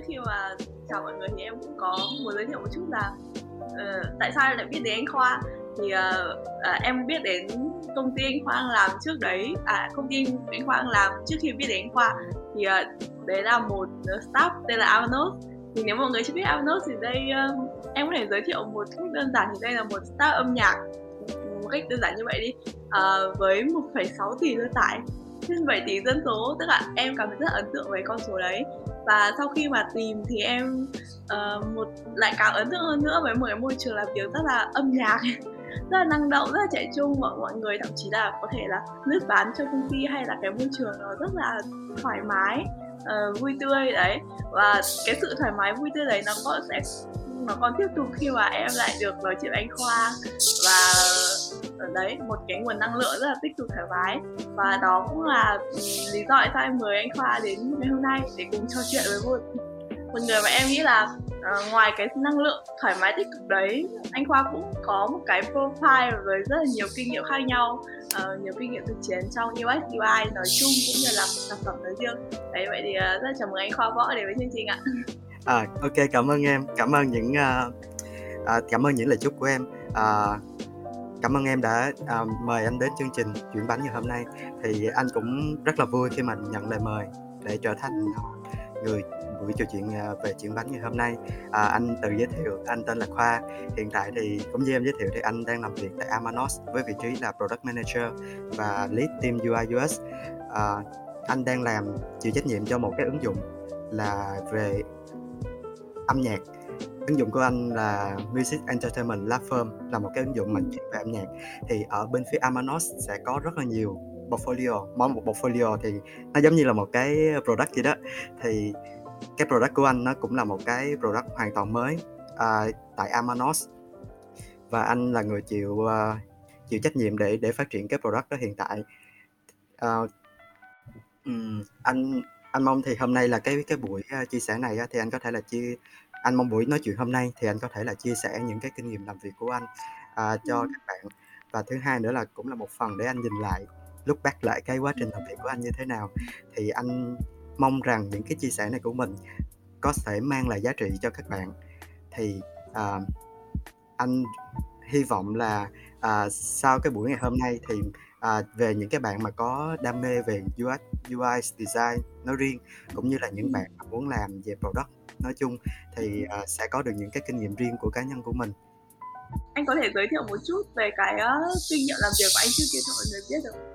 trước khi mà chào mọi người thì em cũng có muốn giới thiệu một chút là uh, tại sao em lại biết đến anh Khoa? Thì uh, uh, em biết đến công ty anh Khoa đang làm trước đấy à công ty anh Khoa đang làm trước khi biết đến anh Khoa. Thì uh, đấy là một staff tên là Avanos. Thì nếu mọi người chưa biết Avanos thì đây uh, em có thể giới thiệu một cách đơn giản thì đây là một staff âm nhạc một cách đơn giản như vậy đi uh, với 1,6 tỷ lượt tải. Trên 7 tỷ dân số tức là em cảm thấy rất ấn tượng với con số đấy và sau khi mà tìm thì em uh, một lại càng ấn tượng hơn nữa với một cái môi trường làm việc rất là âm nhạc rất là năng động rất là trẻ trung mọi mọi người thậm chí là có thể là lướt bán cho công ty hay là cái môi trường nó rất là thoải mái uh, vui tươi đấy. Và cái sự thoải mái vui tươi đấy nó có sẽ nó còn tiếp tục khi mà em lại được nói chuyện anh khoa. Và ở đấy một cái nguồn năng lượng rất là tích cực thoải mái. Và đó cũng là lý do tại sao em mời anh khoa đến ngày hôm nay để cùng trò chuyện với một một người mà em nghĩ là uh, ngoài cái năng lượng thoải mái tích cực đấy anh khoa cũng có một cái profile với rất là nhiều kinh nghiệm khác nhau uh, nhiều kinh nghiệm thực chiến trong UX UI nói chung cũng như là sản phẩm nói riêng. Đấy vậy thì uh, rất chào mừng anh khoa võ đến với chương trình ạ. À ok cảm ơn em. Cảm ơn những uh, uh, cảm ơn những lời chúc của em. Uh, cảm ơn em đã uh, mời anh đến chương trình chuyển bánh ngày hôm nay. Thì anh cũng rất là vui khi mà nhận lời mời để trở thành à, người buổi trò chuyện à, về chuyển bánh ngày hôm nay. À, anh tự giới thiệu anh tên là khoa. Hiện tại thì cũng như em giới thiệu thì anh đang làm việc tại amanos với vị trí là product manager và lead team ui us à, anh đang làm chịu trách nhiệm cho một cái ứng dụng là về âm nhạc ứng dụng của anh là Music Entertainment Platform là một cái ứng dụng mà chuyên về âm nhạc. Thì ở bên phía Amanos sẽ có rất là nhiều portfolio. Mỗi một portfolio thì nó giống như là một cái product gì đó. Thì cái product của anh nó cũng là một cái product hoàn toàn mới uh, tại Amanos. Và anh là người chịu uh, chịu trách nhiệm để để phát triển cái product đó hiện tại. Uh, um, anh anh mong thì hôm nay là cái cái buổi uh, chia sẻ này uh, thì anh có thể là chia anh mong buổi nói chuyện hôm nay thì anh có thể là chia sẻ những cái kinh nghiệm làm việc của anh uh, cho các bạn. Và thứ hai nữa là cũng là một phần để anh nhìn lại lúc back lại cái quá trình làm việc của anh như thế nào. Thì anh mong rằng những cái chia sẻ này của mình có thể mang lại giá trị cho các bạn. Thì uh, anh hy vọng là uh, sau cái buổi ngày hôm nay thì uh, về những cái bạn mà có đam mê về UX UI design nói riêng cũng như là những bạn mà muốn làm về product nói chung thì uh, sẽ có được những cái kinh nghiệm riêng của cá nhân của mình anh có thể giới thiệu một chút về cái uh, kinh nghiệm làm việc của anh trước kia cho mọi người biết được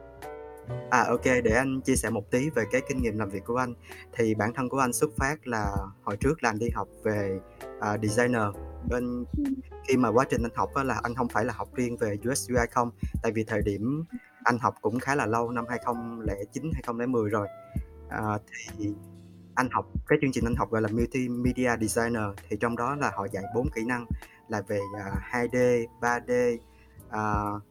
À ok, để anh chia sẻ một tí về cái kinh nghiệm làm việc của anh. Thì bản thân của anh xuất phát là hồi trước là anh đi học về uh, designer. Bên khi mà quá trình anh học là anh không phải là học riêng về UX UI không, tại vì thời điểm anh học cũng khá là lâu, năm 2009 2010 rồi. Uh, thì anh học cái chương trình anh học gọi là multimedia designer. Thì trong đó là họ dạy bốn kỹ năng là về uh, 2D, 3D, uh,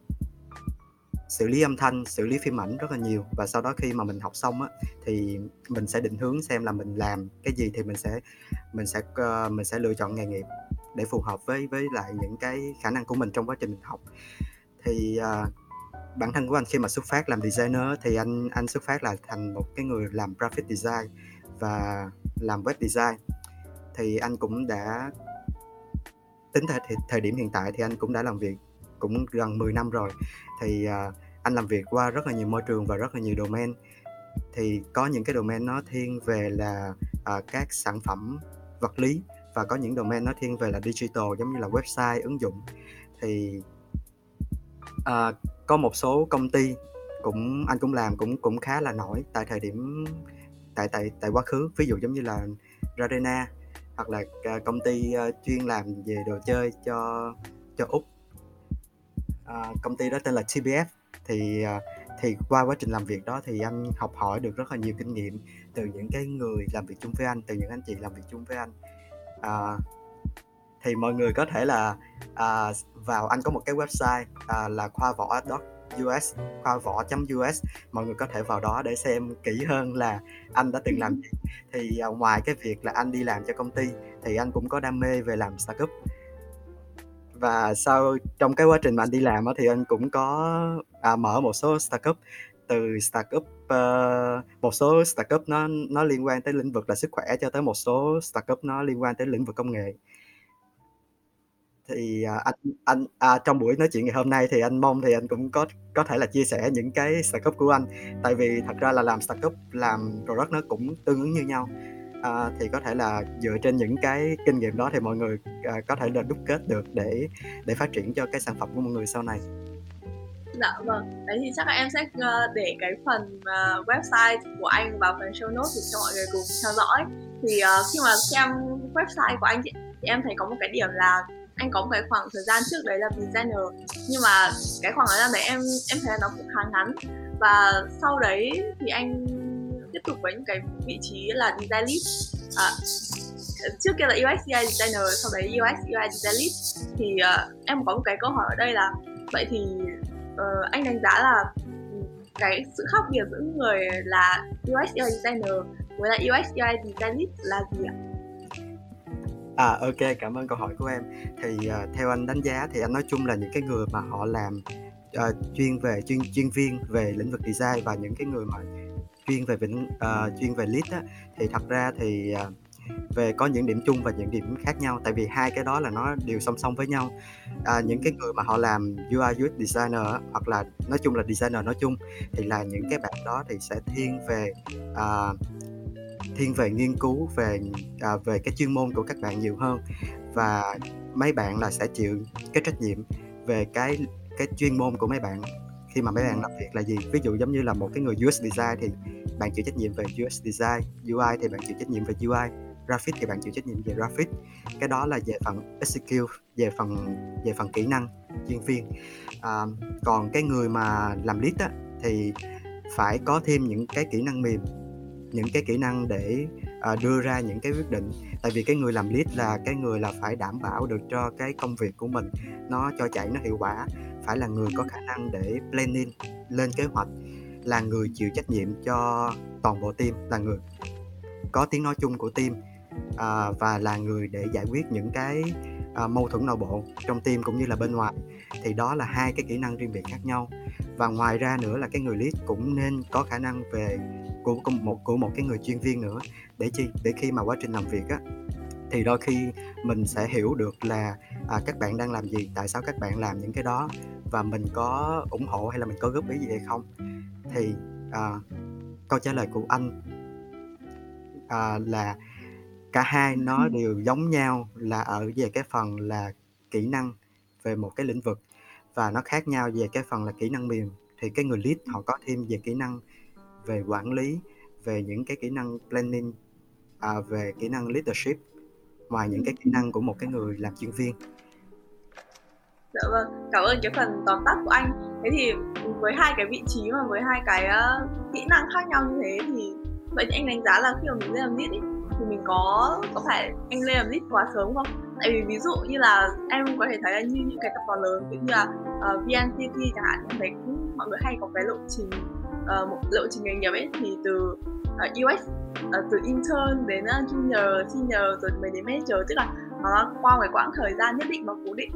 xử lý âm thanh xử lý phim ảnh rất là nhiều. Và sau đó khi mà mình học xong á thì mình sẽ định hướng xem là mình làm cái gì thì mình sẽ mình sẽ uh, mình sẽ lựa chọn nghề nghiệp để phù hợp với với lại những cái khả năng của mình trong quá trình mình học. Thì uh, bản thân của anh khi mà xuất phát làm designer thì anh anh xuất phát là thành một cái người làm graphic design và làm web design thì anh cũng đã tính thời, thời điểm hiện tại thì anh cũng đã làm việc cũng gần 10 năm rồi. Thì uh, anh làm việc qua rất là nhiều môi trường và rất là nhiều domain. Thì có những cái domain nó thiên về là uh, các sản phẩm vật lý và có những domain nó thiên về là digital giống như là website ứng dụng. Thì uh, có một số công ty cũng anh cũng làm cũng cũng khá là nổi tại thời điểm tại tại tại quá khứ. Ví dụ giống như là Radena hoặc là à, công ty à, chuyên làm về đồ chơi cho cho úc. À, công ty đó tên là TBF thì à, thì qua quá trình làm việc đó thì anh học hỏi được rất là nhiều kinh nghiệm từ những cái người làm việc chung với anh từ những anh chị làm việc chung với anh. À, thì mọi người có thể là à, vào anh có một cái website à, là khoa võ us khoa võ us mọi người có thể vào đó để xem kỹ hơn là anh đã từng làm gì. Thì uh, ngoài cái việc là anh đi làm cho công ty thì anh cũng có đam mê về làm startup. Và sau trong cái quá trình mà anh đi làm thì anh cũng có à, mở một số startup. Từ startup uh, một số startup nó nó liên quan tới lĩnh vực là sức khỏe cho tới một số startup nó liên quan tới lĩnh vực công nghệ thì à, anh anh à, trong buổi nói chuyện ngày hôm nay thì anh mong thì anh cũng có có thể là chia sẻ những cái startup của anh. Tại vì thật ra là làm startup làm product nó cũng tương ứng như nhau. À, thì có thể là dựa trên những cái kinh nghiệm đó thì mọi người à, có thể là đúc kết được để để phát triển cho cái sản phẩm của mọi người sau này. Dạ vâng, đấy thì chắc là em sẽ ờ, để cái phần uh, website của anh vào phần show notes để cho mọi người cùng theo dõi. Thì uh, khi mà xem website của anh thì em thấy có một cái điểm là anh có một cái khoảng thời gian trước đấy là designer nhưng mà cái khoảng thời gian đấy em em thấy là nó cũng khá ngắn. Và sau đấy thì anh tiếp tục với những cái vị trí là design lead. À, trước kia là UX UI designer sau đấy UX UI design lead. Thì uh, em có một cái câu hỏi ở đây là vậy thì uh, anh đánh giá là cái sự khác biệt giữa người là UX UI designer với là UX UI design lead là gì ạ? À ok, cảm ơn câu hỏi của em. Thì uh, theo anh đánh giá thì anh nói chung là những cái người mà họ làm uh, chuyên về chuyên chuyên viên về lĩnh vực design và những cái người mà chuyên về vĩnh uh, chuyên về lead á thì thật ra thì uh, về có những điểm chung và những điểm khác nhau tại vì hai cái đó là nó đều song song với nhau à, những cái người mà họ làm UI UX designer hoặc là nói chung là designer nói chung thì là những cái bạn đó thì sẽ thiên về à, thiên về nghiên cứu về à, về cái chuyên môn của các bạn nhiều hơn. Và mấy bạn là sẽ chịu cái trách nhiệm về cái cái chuyên môn của mấy bạn. Khi mà mấy bạn làm việc là gì? Ví dụ giống như là một cái người UX design thì bạn chịu trách nhiệm về UX design UI thì bạn chịu trách nhiệm về UI graphic thì bạn chịu trách nhiệm về graphic. Cái đó là về phần execute về phần về phần kỹ năng chuyên viên. À, còn cái người mà làm lead á, thì phải có thêm những cái kỹ năng mềm những cái kỹ năng để uh, đưa ra những cái quyết định. Tại vì cái người làm lead là cái người là phải đảm bảo được cho cái công việc của mình nó cho chạy nó hiệu quả phải là người có khả năng để planning lên kế hoạch là người chịu trách nhiệm cho toàn bộ team là người có tiếng nói chung của team à, và là người để giải quyết những cái à, mâu thuẫn nội bộ trong team cũng như là bên ngoài. Thì đó là hai cái kỹ năng riêng biệt khác nhau. Và ngoài ra nữa là cái người lead cũng nên có khả năng về của, của một của một cái người chuyên viên nữa để chi để khi mà quá trình làm việc á thì đôi khi mình sẽ hiểu được là à, các bạn đang làm gì tại sao các bạn làm những cái đó và mình có ủng hộ hay là mình có góp ý gì hay không. Thì à, câu trả lời của anh à, là cả hai nó đều giống nhau là ở về cái phần là kỹ năng về một cái lĩnh vực và nó khác nhau về cái phần là kỹ năng mềm. Thì cái người lead họ có thêm về kỹ năng về quản lý về những cái kỹ năng planning à, về kỹ năng leadership ngoài những cái kỹ năng của một cái người làm chuyên viên. Dạ vâng cảm ơn cái phần tóm tắt của anh. Thế thì với hai cái vị trí mà với hai cái uh, kỹ năng khác nhau như thế thì vậy thì anh đánh giá là khi mà mình lên làm lead ý, thì mình có có phải anh lên làm lead quá sớm không? Tại vì ví dụ như là em có thể thấy là như những cái tập đoàn lớn như là ờ, uh, VNCT chẳng hạn em thấy mọi người hay có cái lộ trình uh, một lộ trình nghề nghiệp ấy thì từ uh, UX uh, từ intern đến uh, junior senior rồi mới đến manager tức là nó qua một quãng thời gian nhất định và cố định.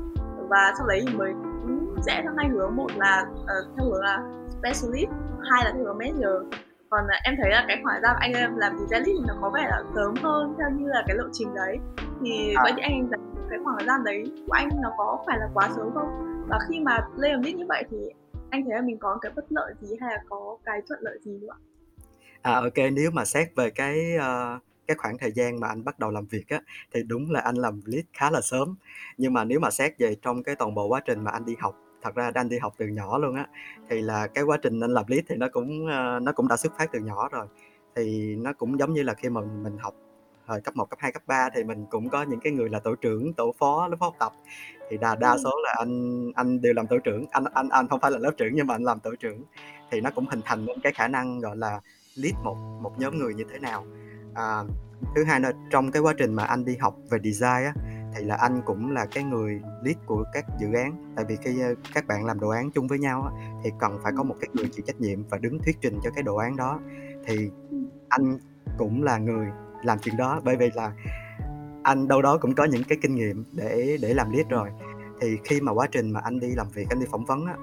Và sau đấy thì mới sẽ theo hai hướng. Một là uh, theo hướng là specialist hai là theo hướng manager. Còn uh, em thấy là cái khoảng thời gian anh em làm design lead thì nó có vẻ là sớm hơn theo như là cái lộ trình đấy. Thì à. vậy thì anh cái khoảng thời gian đấy của anh nó có phải là quá sớm không? Và khi mà lên làm lead như vậy thì anh thấy là mình có cái bất lợi gì hay là có cái thuận lợi gì nữa À, ok nếu mà xét về cái, uh, cái khoảng thời gian mà anh bắt đầu làm việc á, thì đúng là anh làm lead khá là sớm. Nhưng mà nếu mà xét về trong cái toàn bộ quá trình mà anh đi học, thật ra anh đi học từ nhỏ luôn á, thì là cái quá trình anh làm lead thì nó cũng, ờ, nó cũng đã xuất phát từ nhỏ rồi. Thì nó cũng giống như là khi mà mình học hồi cấp 1, cấp 2, cấp 3 thì mình cũng có những cái người là tổ trưởng, tổ phó lớp học tập, thì đa đa số là anh anh đều làm tổ trưởng, anh anh anh không phải là lớp trưởng nhưng mà anh làm tổ trưởng, thì nó cũng hình thành nên cái khả năng, gọi là, lead một một nhóm người như thế nào. À, thứ hai là trong cái quá trình mà anh đi học về design á thì là anh cũng là cái người lead của các dự án. Tại vì khi ờ, các bạn làm đồ án chung với nhau á, thì cần phải có một cái người chịu trách nhiệm và đứng thuyết trình cho cái đồ án đó. Thì anh cũng là người làm chuyện đó, bởi vì là anh đâu đó cũng có những cái kinh nghiệm để để làm lead rồi. Thì khi mà quá trình mà anh đi làm việc, anh đi phỏng vấn á,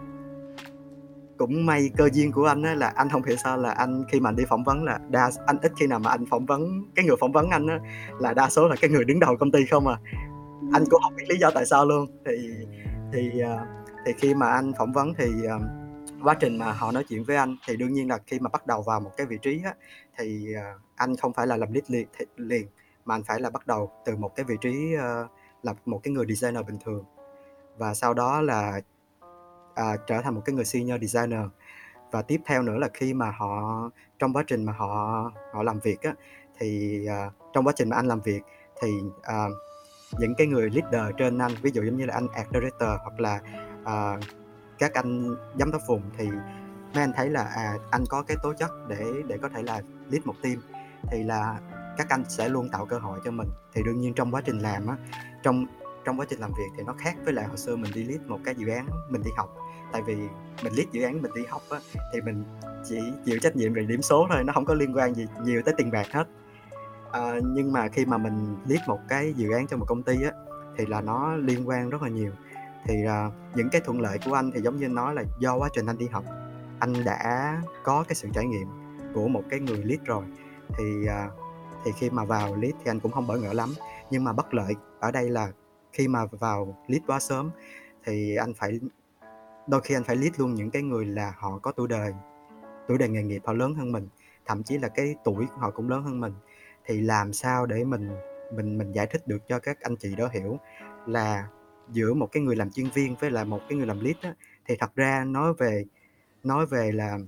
cũng may cơ duyên của anh á là anh không hiểu sao là anh khi mà anh đi phỏng vấn là đa, anh ít khi nào mà anh phỏng vấn, cái người phỏng vấn anh á là đa số là cái người đứng đầu công ty không à. Anh cũng không biết lý do tại sao luôn. Thì thì ờ, thì khi mà anh phỏng vấn thì ờ, quá trình mà họ nói chuyện với anh thì đương nhiên là khi mà bắt đầu vào một cái vị trí á thì ờ, anh không phải là làm lead liền, liền mà anh phải là bắt đầu từ một cái vị trí uh, là một cái người designer bình thường. Và sau đó là à, trở thành một cái người senior designer. Và tiếp theo nữa là khi mà họ trong quá trình mà họ họ làm việc á thì à, trong quá trình mà anh làm việc thì à, những cái người leader trên anh ví dụ giống như là anh art director hoặc là à, các anh giám đốc vùng thì mấy anh thấy là à anh có cái tố chất để để có thể là lead một team thì là các anh sẽ luôn tạo cơ hội cho mình. Thì đương nhiên trong quá trình làm á trong trong quá trình làm việc thì nó khác với lại hồi xưa mình đi lead một cái dự án mình đi học. Tại vì mình lead dự án mình đi học á thì mình chỉ chịu trách nhiệm về điểm số thôi nó không có liên quan gì nhiều tới tiền bạc hết. À, nhưng mà khi mà mình lead một cái dự án cho một công ty á thì là nó liên quan rất là nhiều. Thì uh, những cái thuận lợi của anh thì giống như nói là do quá trình anh đi học anh đã có cái sự trải nghiệm của một cái người lead rồi. Thì uh, thì khi mà vào lead thì anh cũng không bỡ ngỡ lắm. Nhưng mà bất lợi ở đây là khi mà vào lead quá sớm thì anh phải đôi khi anh phải lead luôn những cái người là họ có tuổi đời tuổi đời nghề nghiệp họ lớn hơn mình thậm chí là cái tuổi của họ cũng lớn hơn mình. Thì làm sao để mình mình mình giải thích được cho các anh chị đó hiểu là giữa một cái người làm chuyên viên với là một cái người làm lead á, thì thật ra nói về nói về là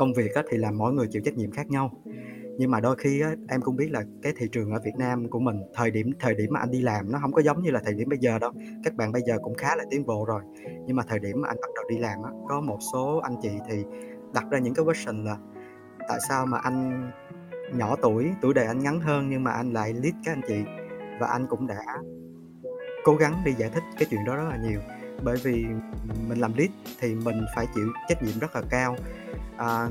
công việc á, thì là mỗi người chịu trách nhiệm khác nhau. Nhưng mà đôi khi á, em cũng biết là cái thị trường ở Việt Nam của mình thời điểm thời điểm mà anh đi làm nó không có giống như là thời điểm bây giờ đâu. Các bạn bây giờ cũng khá là tiến bộ rồi. Nhưng mà thời điểm mà anh bắt đầu đi làm á, có một số anh chị thì đặt ra những cái question là tại sao mà anh nhỏ tuổi tuổi đời anh ngắn hơn nhưng mà anh lại lead các anh chị? Và anh cũng đã cố gắng đi giải thích cái chuyện đó rất là nhiều bởi vì mình làm lead thì mình phải chịu trách nhiệm rất là cao. À,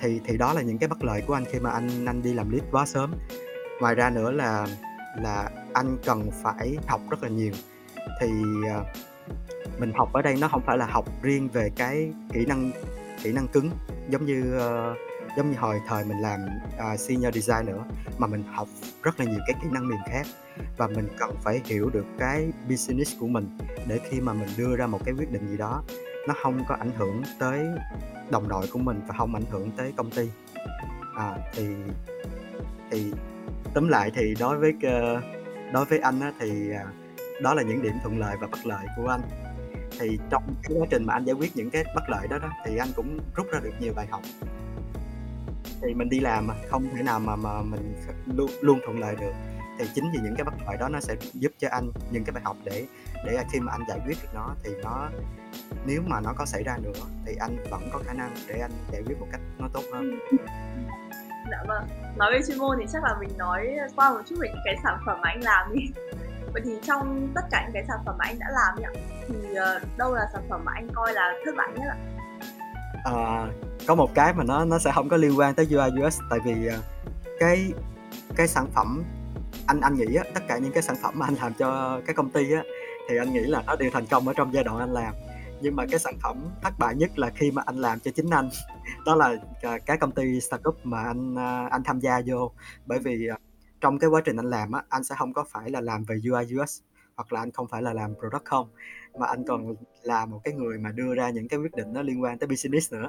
thì thì đó là những cái bất lợi của anh khi mà anh anh đi làm lead quá sớm. Ngoài ra nữa là là anh cần phải học rất là nhiều. Thì à, mình học ở đây nó không phải là học riêng về cái kỹ năng kỹ năng cứng giống như uh, giống như hồi thời mình làm uh, senior design nữa mà mình học rất là nhiều cái kỹ năng mềm khác và mình cần phải hiểu được cái business của mình để khi mà mình đưa ra một cái quyết định gì đó nó không có ảnh hưởng tới đồng đội của mình và không ảnh hưởng tới công ty. À, thì thì tóm lại thì đối với ờ, đối với anh á, thì à, đó là những điểm thuận lợi và bất lợi của anh. Thì trong cái quá trình mà anh giải quyết những cái bất lợi đó đó thì anh cũng rút ra được nhiều bài học. Thì mình đi làm mà không thể nào mà mà mình luôn luôn thuận lợi được thì chính vì những cái bất lợi đó nó sẽ giúp cho anh những cái bài học để để khi mà anh giải quyết được nó thì nó nếu mà nó có xảy ra nữa thì anh vẫn có khả năng để anh giải quyết một cách nó tốt hơn. Dạ vâng. Nói về chuyên môn thì chắc là mình nói qua một chút về những cái sản phẩm mà anh làm đi. Vậy thì trong tất cả những cái sản phẩm mà anh đã làm nhỉ thì uh, đâu là sản phẩm mà anh coi là thất bại nhất ạ? À, có một cái mà nó nó sẽ không có liên quan tới UI UX tại vì uh, cái cái sản phẩm anh anh nghĩ á, tất cả những cái sản phẩm mà anh làm cho cái công ty á thì anh nghĩ là nó đều thành công ở trong giai đoạn anh làm. Nhưng mà cái sản phẩm thất bại nhất là khi mà anh làm cho chính anh. Đó là à, cái công ty startup mà anh à, anh tham gia vô. Bởi vì à, trong cái quá trình anh làm á anh sẽ không có phải là làm về UI UX hoặc là anh không phải là làm product không. Mà anh còn là một cái người mà đưa ra những cái quyết định nó liên quan tới business nữa.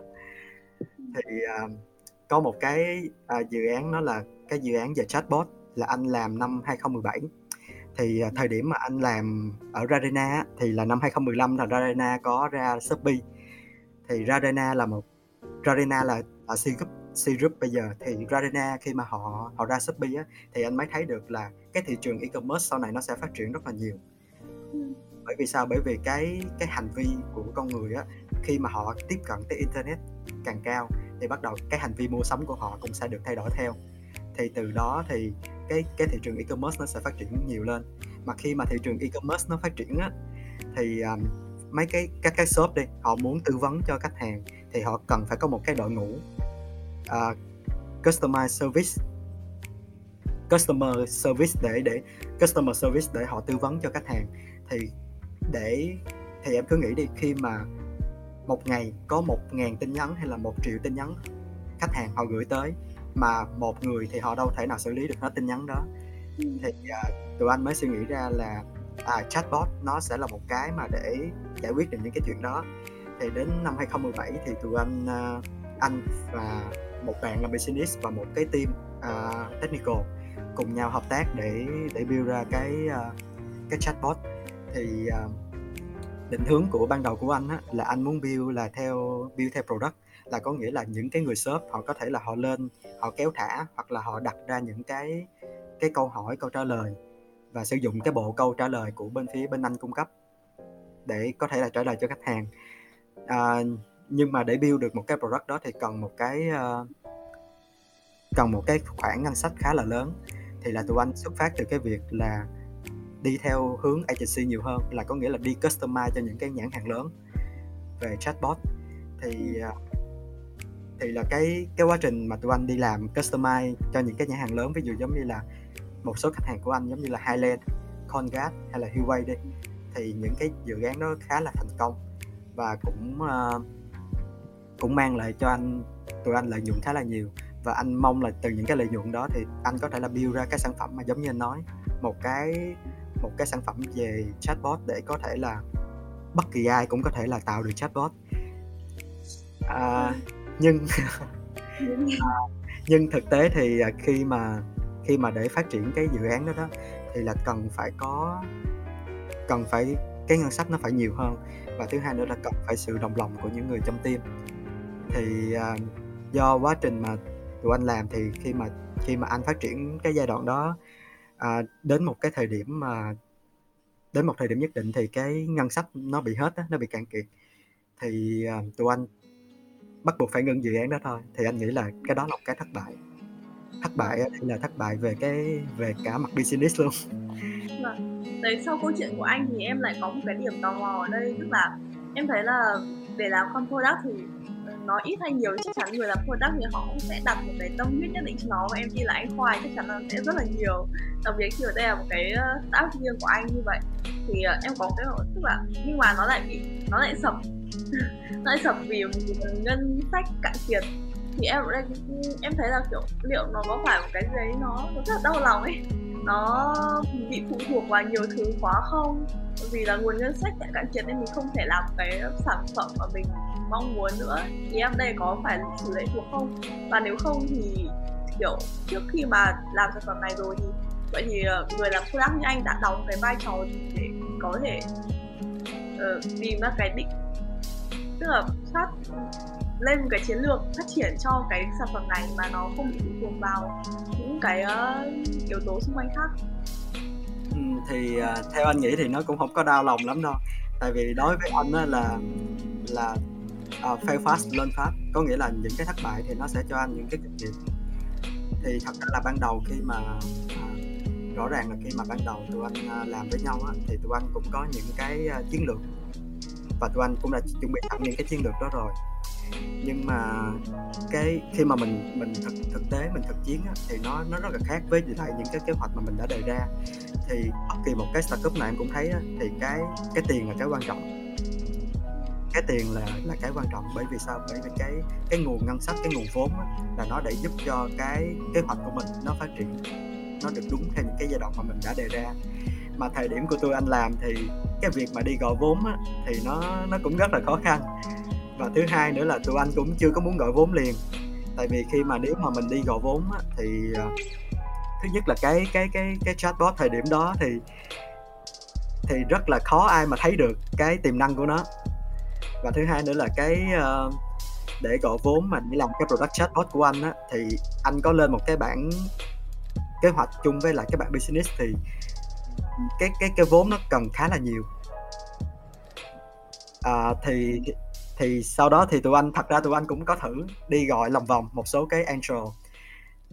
Thì uh, có một cái uh, dự án nó là cái dự án về chatbot là anh làm năm 2017 thì à, thời điểm mà anh làm ở Radena thì là năm 2015 là Radena có ra Shopee thì Radena là một Radena là là C group C group bây giờ. Thì Radena khi mà họ họ ra Shopee á, thì anh mới thấy được là cái thị trường e-commerce sau này nó sẽ phát triển rất là nhiều. Bởi vì sao? Bởi vì cái cái hành vi của con người á khi mà họ tiếp cận tới internet càng cao thì bắt đầu cái hành vi mua sắm của họ cũng sẽ được thay đổi theo. Thì từ đó thì cái cái thị trường e-commerce nó sẽ phát triển nhiều lên. Mà khi mà thị trường e-commerce nó phát triển á thì um, mấy cái các cái shop đi họ muốn tư vấn cho khách hàng thì họ cần phải có một cái đội ngũ uh, customer service customer service để để customer service để họ tư vấn cho khách hàng. Thì để thì em cứ nghĩ đi khi mà một ngày có một ngàn tin nhắn hay là một triệu tin nhắn khách hàng họ gửi tới mà một người thì họ đâu thể nào xử lý được hết tin nhắn đó. Thì uh, tụi anh mới suy nghĩ ra là à, chatbot nó sẽ là một cái mà để giải quyết được những cái chuyện đó. Thì đến năm 2017 thì tụi anh uh, anh và một bạn làm business và một cái team uh, technical cùng nhau hợp tác để để build ra cái uh, cái chatbot. Thì uh, định hướng của ban đầu của anh á, là anh muốn build là theo build theo product là có nghĩa là những cái người shop họ có thể là họ lên họ kéo thả hoặc là họ đặt ra những cái cái câu hỏi câu trả lời và sử dụng cái bộ câu trả lời của bên phía bên anh cung cấp để có thể là trả lời cho khách hàng. À, nhưng mà để build được một cái product đó thì cần một cái uh, cần một cái khoản ngân sách khá là lớn. Thì là tụi anh xuất phát từ cái việc là đi theo hướng agency nhiều hơn là có nghĩa là đi customize cho những cái nhãn hàng lớn về chatbot. Thì uh, thì là cái cái quá trình mà tụi anh đi làm customize cho những cái nhãn hàng lớn ví dụ giống như là một số khách hàng của anh giống như là Highland, Colgate hay là Huawei đi thì những cái dự án đó khá là thành công và cũng uh, cũng mang lại cho anh tụi anh lợi nhuận khá là nhiều. Và anh mong là từ những cái lợi nhuận đó thì anh có thể là build ra cái sản phẩm mà giống như anh nói một cái một cái sản phẩm về chatbot để có thể là bất kỳ ai cũng có thể là tạo được chatbot. À, nhưng nhưng thực tế thì à, khi mà khi mà để phát triển cái dự án đó đó thì là cần phải có cần phải cái ngân sách nó phải nhiều hơn. Và thứ hai nữa là cần phải sự đồng lòng của những người trong team. Thì à, do quá trình mà tụi anh làm thì khi mà khi mà anh phát triển cái giai đoạn đó à, đến một cái thời điểm mà đến một thời điểm nhất định thì cái ngân sách nó bị hết á, nó bị cạn kiệt. Thì à, tụi anh bắt buộc phải ngưng dự án đó thôi. Thì anh nghĩ là cái đó là một cái thất bại. Thất bại đây là thất bại về cái về cả mặt business luôn. Vâng. Đấy sau câu chuyện của anh thì em lại có một cái điểm tò mò ở đây tức là em thấy là để làm con product thì ừ, nó ít hay nhiều chắc chắn người làm product thì họ cũng sẽ đặt một cái tâm huyết nhất định cho nó. Và em tin là anh khoai chắc chắn là sẽ rất là nhiều. Đặc biệt khi ở đây là một cái ờ, startup riêng của anh như vậy thì ờ, em có cái tức là nhưng mà nó lại bị nó lại sập nó sập vì ngân sách cạn kiệt thì em ở đây em thấy là kiểu liệu nó có phải một cái gì nó nó rất là đau lòng ấy. Nó bị phụ thuộc vào nhiều thứ quá không? Vì là nguồn ngân sách cạn kiệt nên mình không thể làm cái sản phẩm mà mình mong muốn nữa. Thì em đây có phải sự lệ thuộc không? Và nếu không thì kiểu trước khi mà làm sản phẩm này rồi thì vậy thì ờ, người làm product như anh đã đóng cái vai trò để có thể uh, tìm ra cái định tức là phát lên một cái chiến lược phát triển cho cái sản phẩm này mà nó không bị phụ thuộc vào những cái uh, yếu tố xung quanh khác. Ừ, thì uh, theo anh nghĩ thì nó cũng không có đau lòng lắm đâu. Tại vì đối với anh á là là uh, fail fast learn fast có nghĩa là những cái thất bại thì nó sẽ cho anh những cái kinh nghiệm. Thì thật ra là ban đầu khi mà uh, rõ ràng là khi mà ban đầu tụi anh uh, làm với nhau á, thì tụi anh cũng có những cái uh, chiến lược và tụi anh cũng đã chuẩn bị sẵn những cái chiến lược đó rồi. Nhưng mà cái khi mà mình mình thực thực tế mình thực chiến á, thì nó nó rất là khác với lại những cái kế hoạch mà mình đã đề ra. Thì bất kỳ một cái startup nào em cũng thấy á, thì cái cái tiền là cái quan trọng. Cái tiền là là cái quan trọng bởi vì sao? Bởi vì cái cái nguồn ngân sách cái nguồn vốn á, là nó để giúp cho cái kế hoạch của mình nó phát triển nó được đúng theo những cái giai đoạn mà mình đã đề ra mà thời điểm của tôi anh làm thì cái việc mà đi gọi vốn á, thì nó nó cũng rất là khó khăn. Và thứ hai nữa là tụi anh cũng chưa có muốn gọi vốn liền. Tại vì khi mà nếu mà mình đi gọi vốn á, thì ờ, thứ nhất là cái cái cái cái chatbot thời điểm đó thì thì rất là khó ai mà thấy được cái tiềm năng của nó. Và thứ hai nữa là cái uh, để gọi vốn mà để làm cái product chatbot của anh á thì anh có lên một cái bản kế hoạch chung với lại cái bạn business thì cái cái cái vốn nó cần khá là nhiều. À, thì thì sau đó thì tụi anh thật ra tụi anh cũng có thử đi gọi lòng vòng một số cái angel.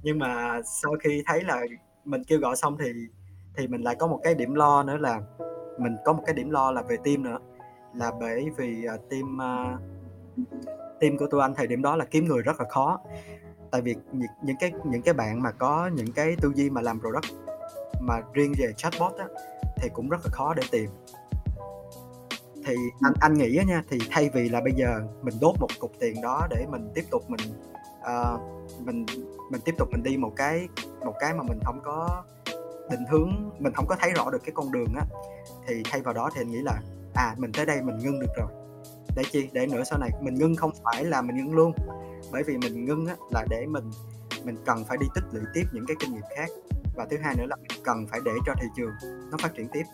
Nhưng mà sau khi thấy là mình kêu gọi xong thì thì mình lại có một cái điểm lo nữa là mình có một cái điểm lo là về team nữa. Là bởi vì uh, team uh, team của tụi anh thời điểm đó là kiếm người rất là khó. Tại vì những, những cái những cái bạn mà có những cái tư duy mà làm product mà riêng về chatbot á, thì cũng rất là khó để tìm. Thì anh anh nghĩ á nha thì thay vì là bây giờ mình đốt một cục tiền đó để mình tiếp tục mình uh, mình mình tiếp tục mình đi một cái một cái mà mình không có định hướng mình không có thấy rõ được cái con đường á thì thay vào đó thì anh nghĩ là à mình tới đây mình ngưng được rồi. Để chi? Để nữa sau này mình ngưng không phải là mình ngưng luôn. Bởi vì mình ngưng á là để mình mình cần phải đi tích lũy tiếp những cái kinh nghiệm khác và thứ hai nữa là mình cần phải để cho thị trường nó phát triển tiếp.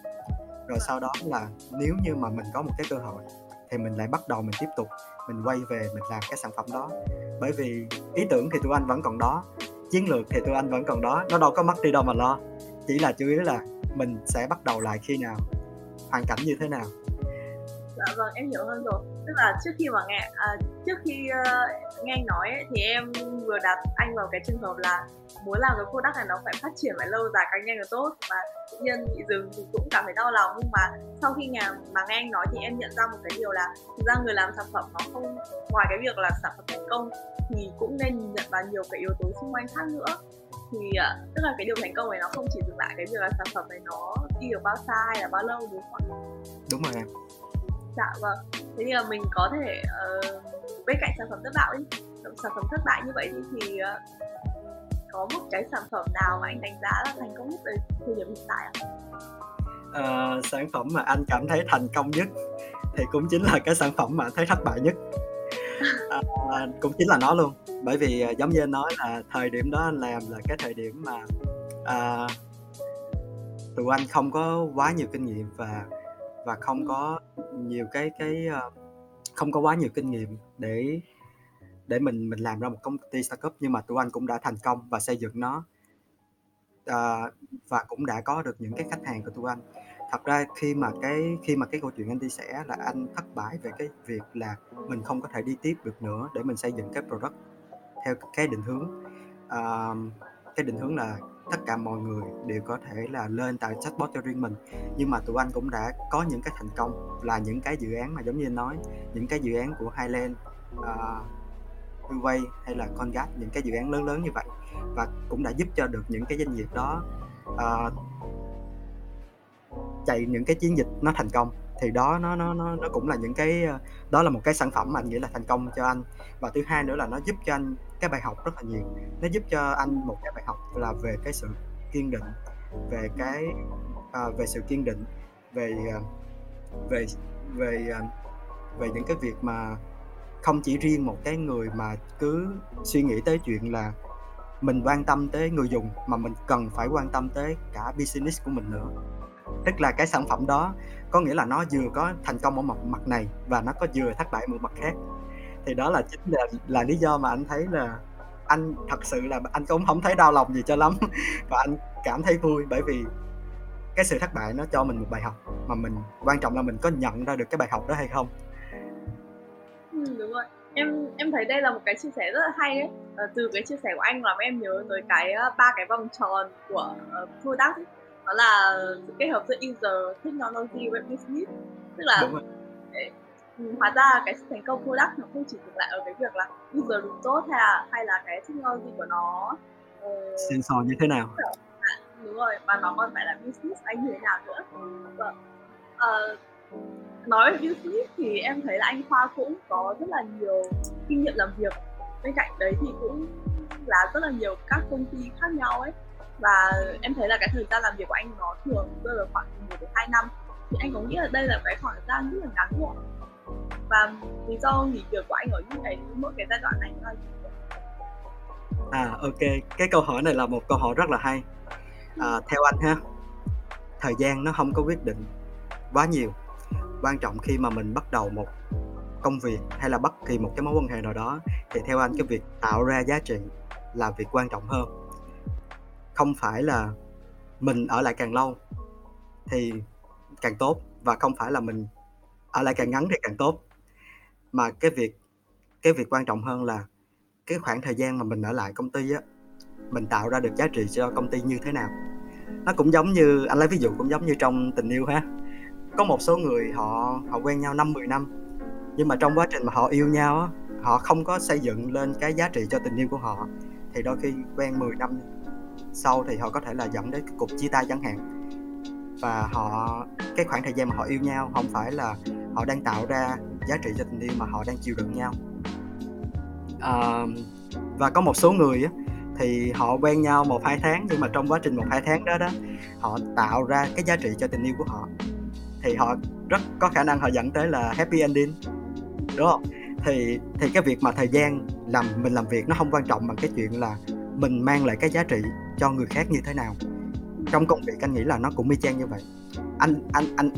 Rồi sau đó là nếu như mà mình có một cái cơ hội thì mình lại bắt đầu mình tiếp tục, mình quay về mình làm cái sản phẩm đó. Bởi vì ý tưởng thì tụi anh vẫn còn đó, chiến lược thì tụi anh vẫn còn đó, nó đâu có mất đi đâu mà lo. Chỉ là chủ yếu là mình sẽ bắt đầu lại khi nào, hoàn cảnh như thế nào. Dạ vâng em hiểu hơn rồi tức là trước khi mà nghe à, trước khi uh, nghe anh nói ấy, thì em vừa đặt anh vào cái trường hợp là muốn làm cái product này nó phải phát triển phải lâu dài càng nhanh càng tốt. Và tự nhiên bị dừng thì cũng cảm thấy đau lòng. Nhưng mà sau khi nghe mà nghe anh nói thì em nhận ra một cái điều là thực ra người làm sản phẩm nó không ngoài cái việc là sản phẩm thành công thì cũng nên nhìn nhận vào nhiều cái yếu tố xung quanh khác nữa. Thì uh, tức là cái điều thành công này nó không chỉ dừng lại cái việc là sản phẩm này nó đi được bao xa hay là bao lâu đúng không ạ? Đúng rồi em. Dạ vâng thế thì là mình có thể uh, bên cạnh sản phẩm thất bại sản phẩm thất bại như vậy thì, thì uh, có một cái sản phẩm nào mà anh đánh giá là thành công nhất ở thời điểm hiện tại ạ? À, sản phẩm mà anh cảm thấy thành công nhất thì cũng chính là cái sản phẩm mà anh thấy thất bại nhất à, cũng chính là nó luôn bởi vì giống như anh nói là thời điểm đó anh làm là cái thời điểm mà à, tụi anh không có quá nhiều kinh nghiệm và và không có nhiều cái cái uh, không có quá nhiều kinh nghiệm để để mình mình làm ra một công ty startup nhưng mà tụi anh cũng đã thành công và xây dựng nó. Uh, và cũng đã có được những cái khách hàng của tụi anh. Thật ra khi mà cái khi mà cái câu chuyện anh chia sẻ là anh thất bại về cái việc là mình không có thể đi tiếp được nữa để mình xây dựng cái product theo cái định hướng uh, cái định hướng là tất cả mọi người đều có thể là lên tại chatbot cho riêng mình. Nhưng mà tụi anh cũng đã có những cái thành công là những cái dự án mà giống như anh nói những cái dự án của Highland uh, Huawei hay là Congat những cái dự án lớn lớn như vậy và cũng đã giúp cho được những cái doanh nghiệp đó uh, chạy những cái chiến dịch nó thành công thì đó nó nó nó nó cũng là những cái ờ, đó là một cái sản phẩm mà anh nghĩ là thành công cho anh. Và thứ hai nữa là nó giúp cho anh cái bài học rất là nhiều. Nó giúp cho anh một cái bài học là về cái sự kiên định về cái à, về sự kiên định về ờ, về về về những cái việc mà không chỉ riêng một cái người mà cứ suy nghĩ tới chuyện là mình quan tâm tới người dùng mà mình cần phải quan tâm tới cả business của mình nữa tức là cái sản phẩm đó có nghĩa là nó vừa có thành công ở một mặt này và nó có vừa thất bại một mặt khác. Thì đó là chính là là lý do mà anh thấy là anh thật sự là anh cũng không thấy đau lòng gì cho lắm. Và anh cảm thấy vui bởi vì cái sự thất bại nó cho mình một bài học mà mình quan trọng là mình có nhận ra được cái bài học đó hay không. Ừ, đúng rồi. Em em thấy đây là một cái chia sẻ rất là hay ấy à, ờ, từ cái chia sẻ của anh làm em nhớ tới cái ờ, ba cái vòng tròn của uh, product ấy đó là sự kết hợp giữa user technology và business. Tức là hóa ra cái sự thành công product nó không chỉ dừng lại ở cái việc là user đúng tốt hay là hay là cái technology của nó uh, sensor như thế nào? đúng rồi và nó còn phải là business anh như thế nào nữa. Vâng. uh, nói về business thì em thấy là anh Khoa cũng có rất là nhiều kinh nghiệm làm việc. Bên cạnh đấy thì cũng là rất là nhiều các công ty khác nhau ấy và em thấy là cái thời gian làm việc của anh nó thường rơi vào khoảng 1 đến 2 năm. Thì anh có nghĩ là đây là cái khoảng thời gian rất là ngắn gọn và lý do nghỉ việc của anh ở những cái mỗi cái giai đoạn này là À ok, cái câu hỏi này là một câu hỏi rất là hay. À, theo anh ha, thời gian nó không có quyết định quá nhiều. Quan trọng khi mà mình bắt đầu một công việc hay là bất kỳ một cái mối quan hệ nào đó thì theo anh cái việc tạo ra giá trị là việc quan trọng hơn không phải là mình ở lại càng lâu thì càng tốt và không phải là mình ở lại càng ngắn thì càng tốt. Mà cái việc cái việc quan trọng hơn là cái khoảng thời gian mà mình ở lại công ty á, mình tạo ra được giá trị cho công ty như thế nào. Nó cũng giống như, anh lấy ví dụ cũng giống như trong tình yêu ha. Có một số người họ họ quen nhau năm 10 năm, nhưng mà trong quá trình mà họ yêu nhau á, họ không có xây dựng lên cái giá trị cho tình yêu của họ, thì đôi khi quen 10 năm sau thì họ có thể là dẫn đến cái cuộc chia tay chẳng hạn. Và họ cái khoảng thời gian mà họ yêu nhau không phải là họ đang tạo ra giá trị cho tình yêu mà họ đang chịu đựng nhau. À, và có một số người á, thì họ quen nhau một hai tháng nhưng mà trong quá trình một hai tháng đó đó họ tạo ra cái giá trị cho tình yêu của họ. Thì họ rất có khả năng họ dẫn tới là happy ending đúng không? Thì thì cái việc mà thời gian làm mình làm việc nó không quan trọng bằng cái chuyện là mình mang lại cái giá trị cho người khác như thế nào. Trong công việc anh nghĩ là nó cũng y chang như vậy. Anh anh anh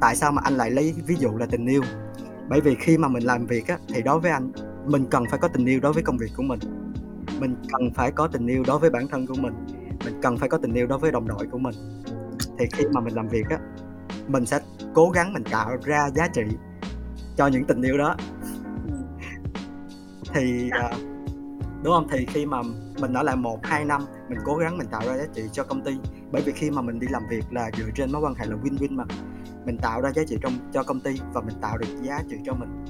tại sao mà anh lại lấy ví dụ là tình yêu? Bởi vì khi mà mình làm việc á thì đối với anh mình cần phải có tình yêu đối với công việc của mình. Mình cần phải có tình yêu đối với bản thân của mình. Mình cần phải có tình yêu đối với đồng đội của mình. Thì khi mà mình làm việc á mình sẽ cố gắng mình tạo ra giá trị cho những tình yêu đó. Thì uh, đúng không? Thì khi mà mình ở lại một hai năm mình cố gắng mình tạo ra giá trị cho công ty. Bởi vì khi mà mình đi làm việc là dựa trên mối quan hệ là win-win mà. Mình tạo ra giá trị trong cho công ty và mình tạo được giá trị cho mình.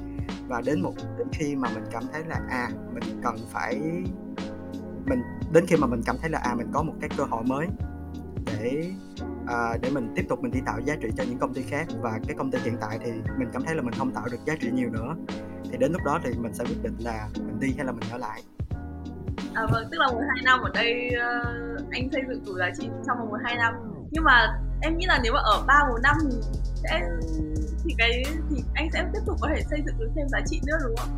Và đến một đến khi mà mình cảm thấy là à mình cần phải mình đến khi mà mình cảm thấy là à mình có một cái cơ hội mới để à, để mình tiếp tục mình đi tạo giá trị cho những công ty khác. Và cái công ty hiện tại thì mình cảm thấy là mình không tạo được giá trị nhiều nữa. Thì đến lúc đó thì mình sẽ quyết định là mình đi hay là mình ở lại à, vâng tức là một hai năm ở đây uh, anh xây dựng đủ giá trị trong vòng một hai năm. Nhưng mà em nghĩ là nếu mà ở ba một năm thì sẽ thì cái thì anh sẽ tiếp tục có thể xây dựng được thêm giá trị nữa đúng không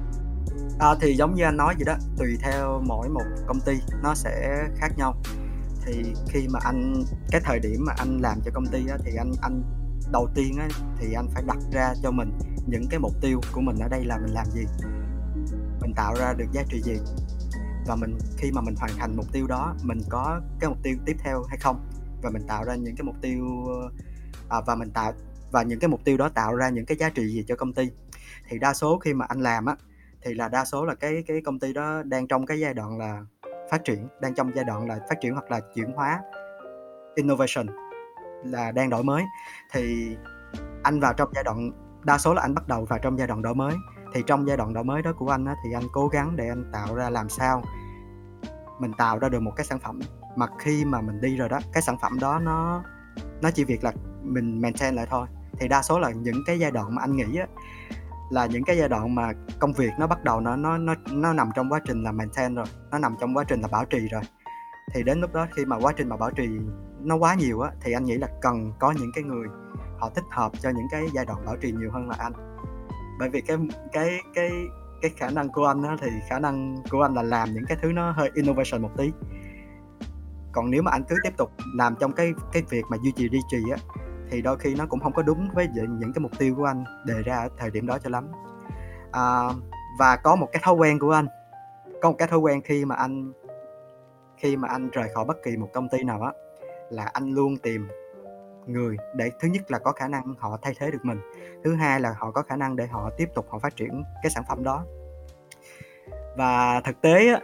à, thì giống như anh nói vậy đó tùy theo mỗi một công ty nó sẽ khác nhau. Thì khi mà anh cái thời điểm mà anh làm cho công ty á, thì anh anh đầu tiên á, thì anh phải đặt ra cho mình những cái mục tiêu của mình ở đây là mình làm gì? Mình tạo ra được giá trị gì? Và mình khi mà mình hoàn thành mục tiêu đó mình có cái mục tiêu tiếp theo hay không? Và mình tạo ra những cái mục tiêu à, và mình tạo và những cái mục tiêu đó tạo ra những cái giá trị gì cho công ty? Thì đa số khi mà anh làm á thì là đa số là cái cái công ty đó đang trong cái giai đoạn là phát triển đang trong giai đoạn là phát triển hoặc là chuyển hóa innovation là đang đổi mới. Thì anh vào trong giai đoạn đa số là anh bắt đầu vào trong giai đoạn đổi mới thì trong giai đoạn đổi mới đó của anh á, thì anh cố gắng để anh tạo ra làm sao mình tạo ra được một cái sản phẩm. Mà khi mà mình đi rồi đó cái sản phẩm đó nó nó chỉ việc là mình maintain lại thôi. Thì đa số là những cái giai đoạn mà anh nghĩ á, là những cái giai đoạn mà công việc nó bắt đầu nó nó nó nó nằm trong quá trình là maintain rồi nó nằm trong quá trình là bảo trì rồi. Thì đến lúc đó khi mà quá trình mà bảo trì nó quá nhiều á thì anh nghĩ là cần có những cái người họ thích hợp cho những cái giai đoạn bảo trì nhiều hơn là anh bởi vì cái cái cái cái khả năng của anh đó thì khả năng của anh là làm những cái thứ nó hơi innovation một tí. Còn nếu mà anh cứ tiếp tục làm trong cái cái việc mà duy trì duy trì á thì đôi khi nó cũng không có đúng với những cái mục tiêu của anh đề ra ở thời điểm đó cho lắm. À, và có một cái thói quen của anh có một cái thói quen khi mà anh khi mà anh rời khỏi bất kỳ một công ty nào á là anh luôn tìm người để, thứ nhất là có khả năng họ thay thế được mình, thứ hai là họ có khả năng để họ tiếp tục họ phát triển cái sản phẩm đó. Và thực tế á,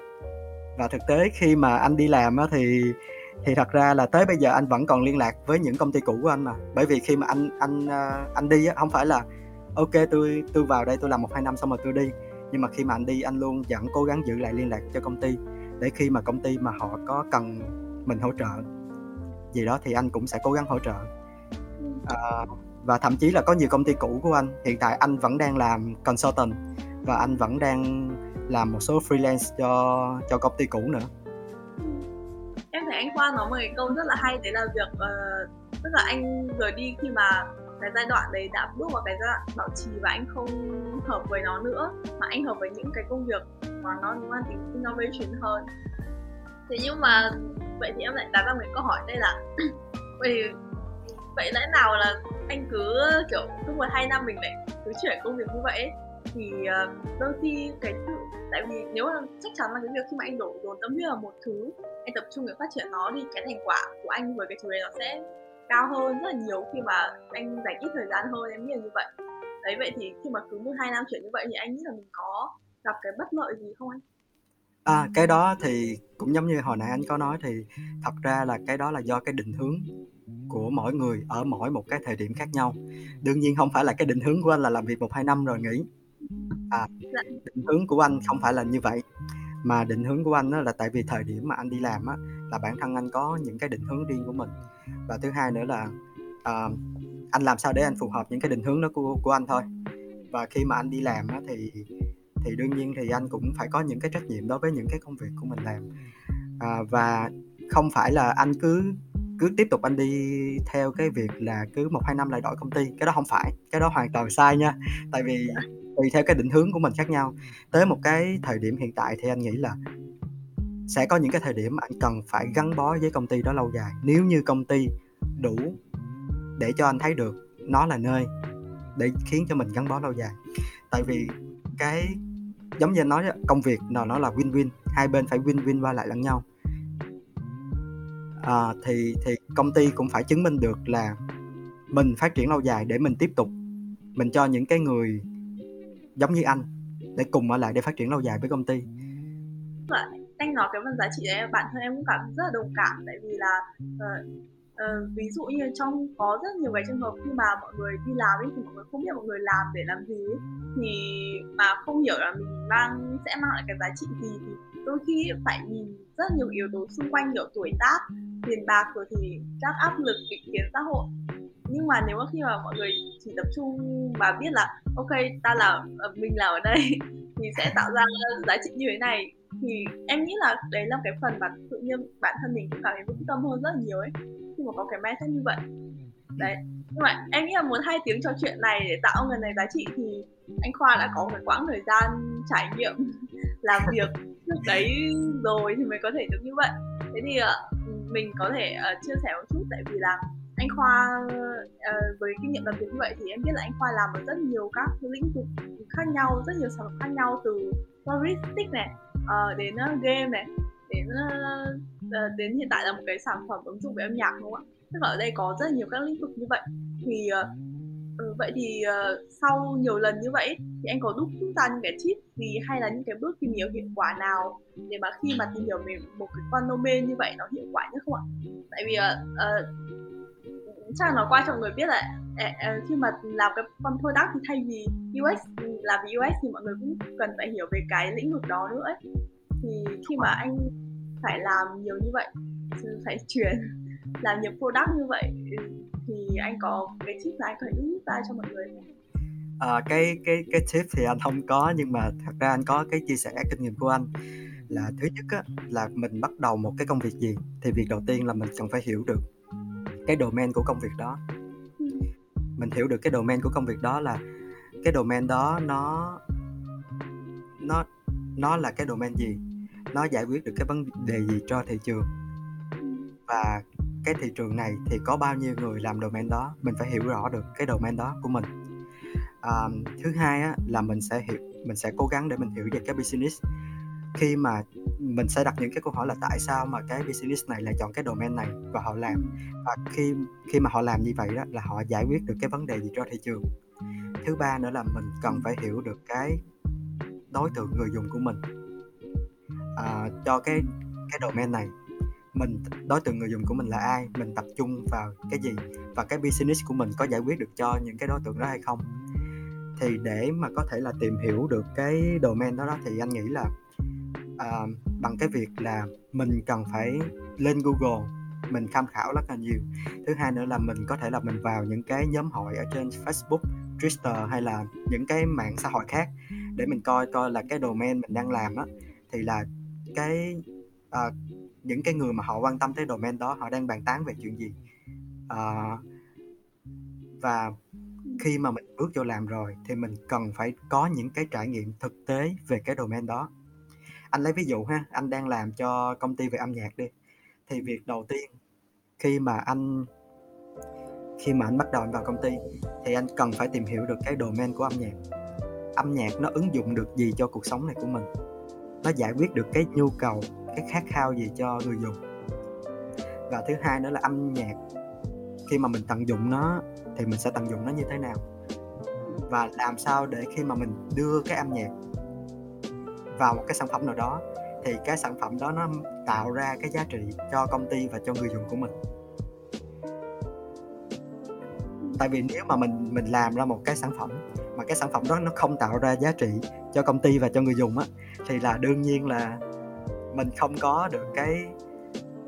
và thực tế khi mà anh đi làm á thì thì thật ra là tới bây giờ anh vẫn còn liên lạc với những công ty cũ của anh mà. Bởi vì khi mà anh anh ờ, anh đi á, không phải là, ok, tôi tôi vào đây tôi làm một hai năm xong rồi tôi đi. Nhưng mà khi mà anh đi, anh luôn vẫn cố gắng giữ lại liên lạc cho công ty để khi mà công ty mà họ có cần mình hỗ trợ gì đó thì anh cũng sẽ cố gắng hỗ trợ. À, và thậm chí là có nhiều công ty cũ của anh hiện tại anh vẫn đang làm consultant và anh vẫn đang làm một số freelance cho cho công ty cũ nữa. Em thấy anh Khoa nói một cái câu rất là hay đấy là việc uh, tức là anh rời đi khi mà cái giai đoạn đấy đã bước vào cái giai đoạn bảo trì và anh không hợp với nó nữa mà anh hợp với những cái công việc mà nó mang tính innovation hơn thế nhưng mà vậy thì em lại đặt ra một câu hỏi đây là vậy vậy lẽ nào là anh cứ kiểu cứ một hai năm mình lại cứ chuyển công việc như vậy ấy, thì ờ, đôi khi cái sự tại vì nếu là chắc chắn là cái việc khi mà anh đổ dồn tâm huyết vào một thứ anh tập trung để phát triển nó thì cái thành quả của anh với cái thứ đấy nó sẽ cao hơn rất là nhiều khi mà anh dành ít thời gian hơn em nghĩ là như vậy. Đấy vậy thì khi mà cứ một hai năm chuyển như vậy thì anh nghĩ là mình có gặp cái bất lợi gì không anh? À, cái đó thì cũng giống như hồi nãy anh có nói thì thật ra là cái đó là do cái định hướng của mỗi người ở mỗi một cái thời điểm khác nhau. Đương nhiên không phải là cái định hướng của anh là làm việc một hai năm rồi nghỉ. À, dạ. định hướng của anh không phải là như vậy mà định hướng của anh là tại vì thời điểm mà anh đi làm á là bản thân anh có những cái định hướng riêng của mình và thứ hai nữa là uh, anh làm sao để anh phù hợp những cái định hướng đó của của anh thôi và khi mà anh đi làm á, thì thì đương nhiên thì anh cũng phải có những cái trách nhiệm đối với những cái công việc của mình làm. À, và không phải là anh cứ cứ tiếp tục anh đi theo cái việc là cứ một hai năm lại đổi công ty cái đó không phải cái đó hoàn toàn sai nha. Tại vì tùy theo cái định hướng của mình khác nhau. Tới một cái thời điểm hiện tại thì anh nghĩ là sẽ có những cái thời điểm anh cần phải gắn bó với công ty đó lâu dài. Nếu như công ty đủ để cho anh thấy được nó là nơi để khiến cho mình gắn bó lâu dài. Tại vì cái giống như anh nói công việc nào nó là win-win hai bên phải win-win qua lại lẫn nhau. À, thì thì công ty cũng phải chứng minh được là mình phát triển lâu dài để mình tiếp tục mình cho những cái người giống như anh để cùng ở lại để phát triển lâu dài với công ty. Vâng anh nói cái phần giá trị đấy bản thân em cũng cảm rất là đồng cảm tại vì là uh, uh, ví dụ như trong có rất nhiều cái trường hợp khi mà mọi người đi làm ấy thì mọi người không biết mọi người làm để làm gì ấy, thì mà không hiểu là mình mang sẽ mang lại cái giá trị gì thì đôi khi phải nhìn rất nhiều yếu tố xung quanh kiểu tuổi tác tiền bạc rồi thì các áp lực định kiến xã hội. Nhưng mà nếu mà khi mà mọi người chỉ tập trung và biết là ok ta là ờ, mình là ở đây thì sẽ tạo ra giá trị như thế này thì em nghĩ là đấy là cái phần mà tự nhiên bản thân mình cũng cảm thấy vững tâm hơn rất là nhiều ấy mà có cái mindset như vậy. Đấy. Nhưng mà em nghĩ là muốn hai tiếng trò chuyện này để tạo người này giá trị thì anh khoa đã có một quãng thời gian trải nghiệm làm việc trước đấy rồi thì mới có thể được như vậy. Thế thì uh, mình có thể uh, chia sẻ một chút tại vì là anh khoa uh, với kinh nghiệm làm việc như vậy thì em biết là anh khoa làm ở rất nhiều các lĩnh vực khác nhau rất nhiều sản phẩm khác nhau từ logistics này uh, đến uh, game này đến uh, Ờ, đến hiện tại là một cái sản phẩm ứng dụng về âm nhạc đúng không ạ? Tức là ở đây có rất nhiều các lĩnh vực như vậy. Thì uh, vậy thì uh, sau nhiều lần như vậy thì anh có đúc ra những cái tip gì hay là những cái bước tìm hiểu hiệu quả nào để mà khi mà tìm hiểu về một cái con domain như vậy nó hiệu quả nhất không ạ? Tại vì uh, uh, chắc là nói qua cho mọi người biết là uh, khi mà làm cái con product thì thay vì UX ừ, làm vì UX thì mọi người cũng cần phải hiểu về cái lĩnh vực đó nữa ấy. thì khi mà anh phải làm nhiều như vậy phải chuyển làm nhiều product như vậy thì anh có cái tip là anh có thể giúp ra cho mọi người à, cái cái cái tip thì anh không có nhưng mà thật ra anh có cái chia sẻ kinh nghiệm của anh. Là thứ nhất á, là mình bắt đầu một cái công việc gì thì việc đầu tiên là mình cần phải hiểu được cái domain của công việc đó. Mình hiểu được cái domain của công việc đó là cái domain đó nó nó nó là cái domain gì nó giải quyết được cái vấn đề gì cho thị trường. Và cái thị trường này thì có bao nhiêu người làm domain đó mình phải hiểu rõ được cái domain đó của mình. À, thứ hai á, là mình sẽ hiểu mình sẽ cố gắng để mình hiểu về cái business. Khi mà mình sẽ đặt những cái câu hỏi là tại sao mà cái business này lại chọn cái domain này và họ làm. Và khi khi mà họ làm như vậy đó là họ giải quyết được cái vấn đề gì cho thị trường. Thứ ba nữa là mình cần phải hiểu được cái đối tượng người dùng của mình. Ờ, cho cái cái domain này. Mình đối tượng người dùng của mình là ai mình tập trung vào cái gì và cái business của mình có giải quyết được cho những cái đối tượng đó hay không. Thì để mà có thể là tìm hiểu được cái domain đó đó thì anh nghĩ là uh, bằng cái việc là mình cần phải lên Google mình tham khảo rất là nhiều. Thứ hai nữa là mình có thể là mình vào những cái nhóm hội ở trên Facebook, Twitter hay là những cái mạng xã hội khác để mình coi coi là cái domain mình đang làm á thì là cái uh, những cái người mà họ quan tâm tới domain đó họ đang bàn tán về chuyện gì? Uh, và khi mà mình bước vô làm rồi thì mình cần phải có những cái trải nghiệm thực tế về cái domain đó. Anh lấy ví dụ ha anh đang làm cho công ty về âm nhạc đi. Thì việc đầu tiên khi mà anh khi mà anh bắt đầu anh vào công ty thì anh cần phải tìm hiểu được cái domain của âm nhạc. Âm nhạc nó ứng dụng được gì cho cuộc sống này của mình? Nó giải quyết được cái nhu cầu, cái khát khao gì cho người dùng. Và thứ hai nữa là âm nhạc. Khi mà mình tận dụng nó thì mình sẽ tận dụng nó như thế nào? Và làm sao để khi mà mình đưa cái âm nhạc vào một cái sản phẩm nào đó thì cái sản phẩm đó nó tạo ra cái giá trị cho công ty và cho người dùng của mình. Tại vì nếu mà mình mình làm ra một cái sản phẩm mà cái sản phẩm đó nó không tạo ra giá trị cho công ty và cho người dùng á, thì là đương nhiên là mình không có được cái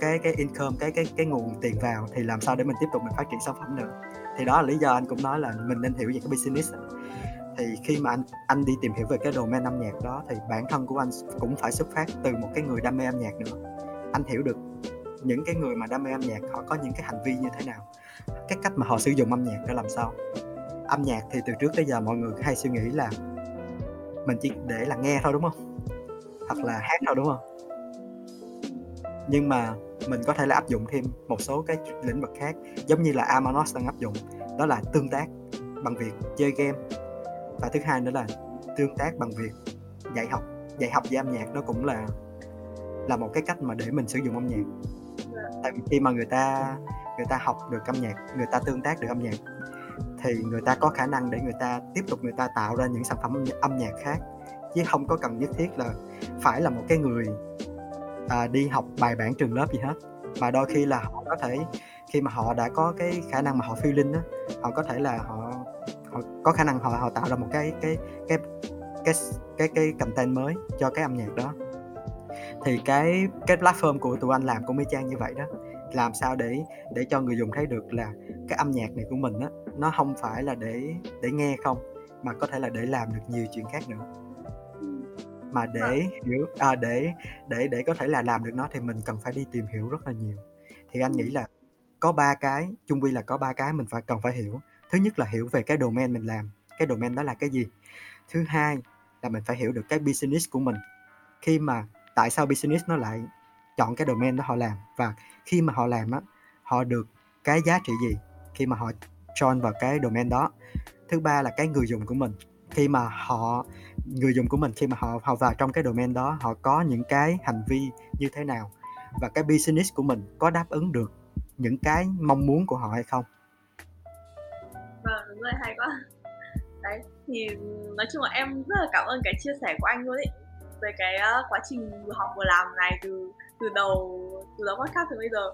cái cái income, cái cái cái nguồn tiền vào thì làm sao để mình tiếp tục mình phát triển sản phẩm được. Thì đó là lý do anh cũng nói là mình nên hiểu về cái business thì khi mà anh anh đi tìm hiểu về cái domain âm nhạc đó thì bản thân của anh cũng phải xuất phát từ một cái người đam mê âm nhạc nữa. Anh hiểu được những cái người mà đam mê âm nhạc họ có những cái hành vi như thế nào, cái cách mà họ sử dụng âm nhạc để làm sao âm nhạc thì từ trước tới giờ mọi người hay suy nghĩ là mình chỉ để là nghe thôi đúng không? Hoặc là hát thôi đúng không? Nhưng mà mình có thể là áp dụng thêm một số cái lĩnh vực khác giống như là Amanos đang áp dụng đó là tương tác bằng việc chơi game. Và thứ hai nữa là tương tác bằng việc dạy học. Dạy học về âm nhạc nó cũng là là một cái cách mà để mình sử dụng âm nhạc. Tại vì khi mà người ta người ta học được âm nhạc người ta tương tác được âm nhạc thì người ta có khả năng để người ta tiếp tục người ta tạo ra những sản phẩm âm nhạc khác. Chứ không có cần nhất thiết là phải là một cái người à, đi học bài bản trường lớp gì hết. Mà đôi khi là họ có thể khi mà họ đã có cái khả năng mà họ feeling đó họ có thể là họ họ có khả năng họ họ tạo ra một cái cái cái cái cái cái content mới cho cái âm nhạc đó. Thì cái cái platform của tụi anh làm cũng y chang như vậy đó làm sao để để cho người dùng thấy được là cái âm nhạc này của mình á nó không phải là để để nghe không mà có thể là để làm được nhiều chuyện khác nữa. Mà để vâng. hiểu à, để để để có thể là làm được nó thì mình cần phải đi tìm hiểu rất là nhiều. Thì anh nghĩ là có ba cái chung quy là có ba cái mình phải cần phải hiểu. Thứ nhất là hiểu về cái domain mình làm cái domain đó là cái gì. Thứ hai là mình phải hiểu được cái business của mình. Khi mà tại sao business nó lại chọn cái domain đó họ làm? Và khi mà họ làm á họ được cái giá trị gì? Khi mà họ join vào cái domain đó. Thứ ba là cái người dùng của mình. Khi mà họ người dùng của mình khi mà họ họ vào trong cái domain đó họ có những cái hành vi như thế nào và cái business của mình có đáp ứng được những cái mong muốn của họ hay không? Vâng đúng rồi hay quá. Đấy thì nói chung là em rất là cảm ơn cái chia sẻ của anh luôn ấy về cái uh, quá trình vừa học vừa làm này từ từ đầu từ đầu podcast tới bây giờ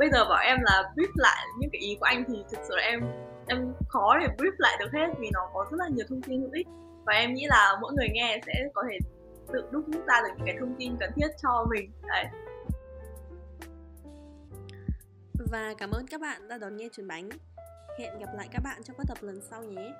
bây giờ bảo em là brief lại những cái ý của anh thì thực sự là em em khó để brief lại được hết vì nó có rất là nhiều thông tin hữu ích. Và em nghĩ là mỗi người nghe sẽ có thể tự đúc rút ra được những cái thông tin cần thiết cho mình. Đấy. Và cảm ơn các bạn đã đón nghe truyền bánh. Hẹn gặp lại các bạn trong các tập lần sau nhé.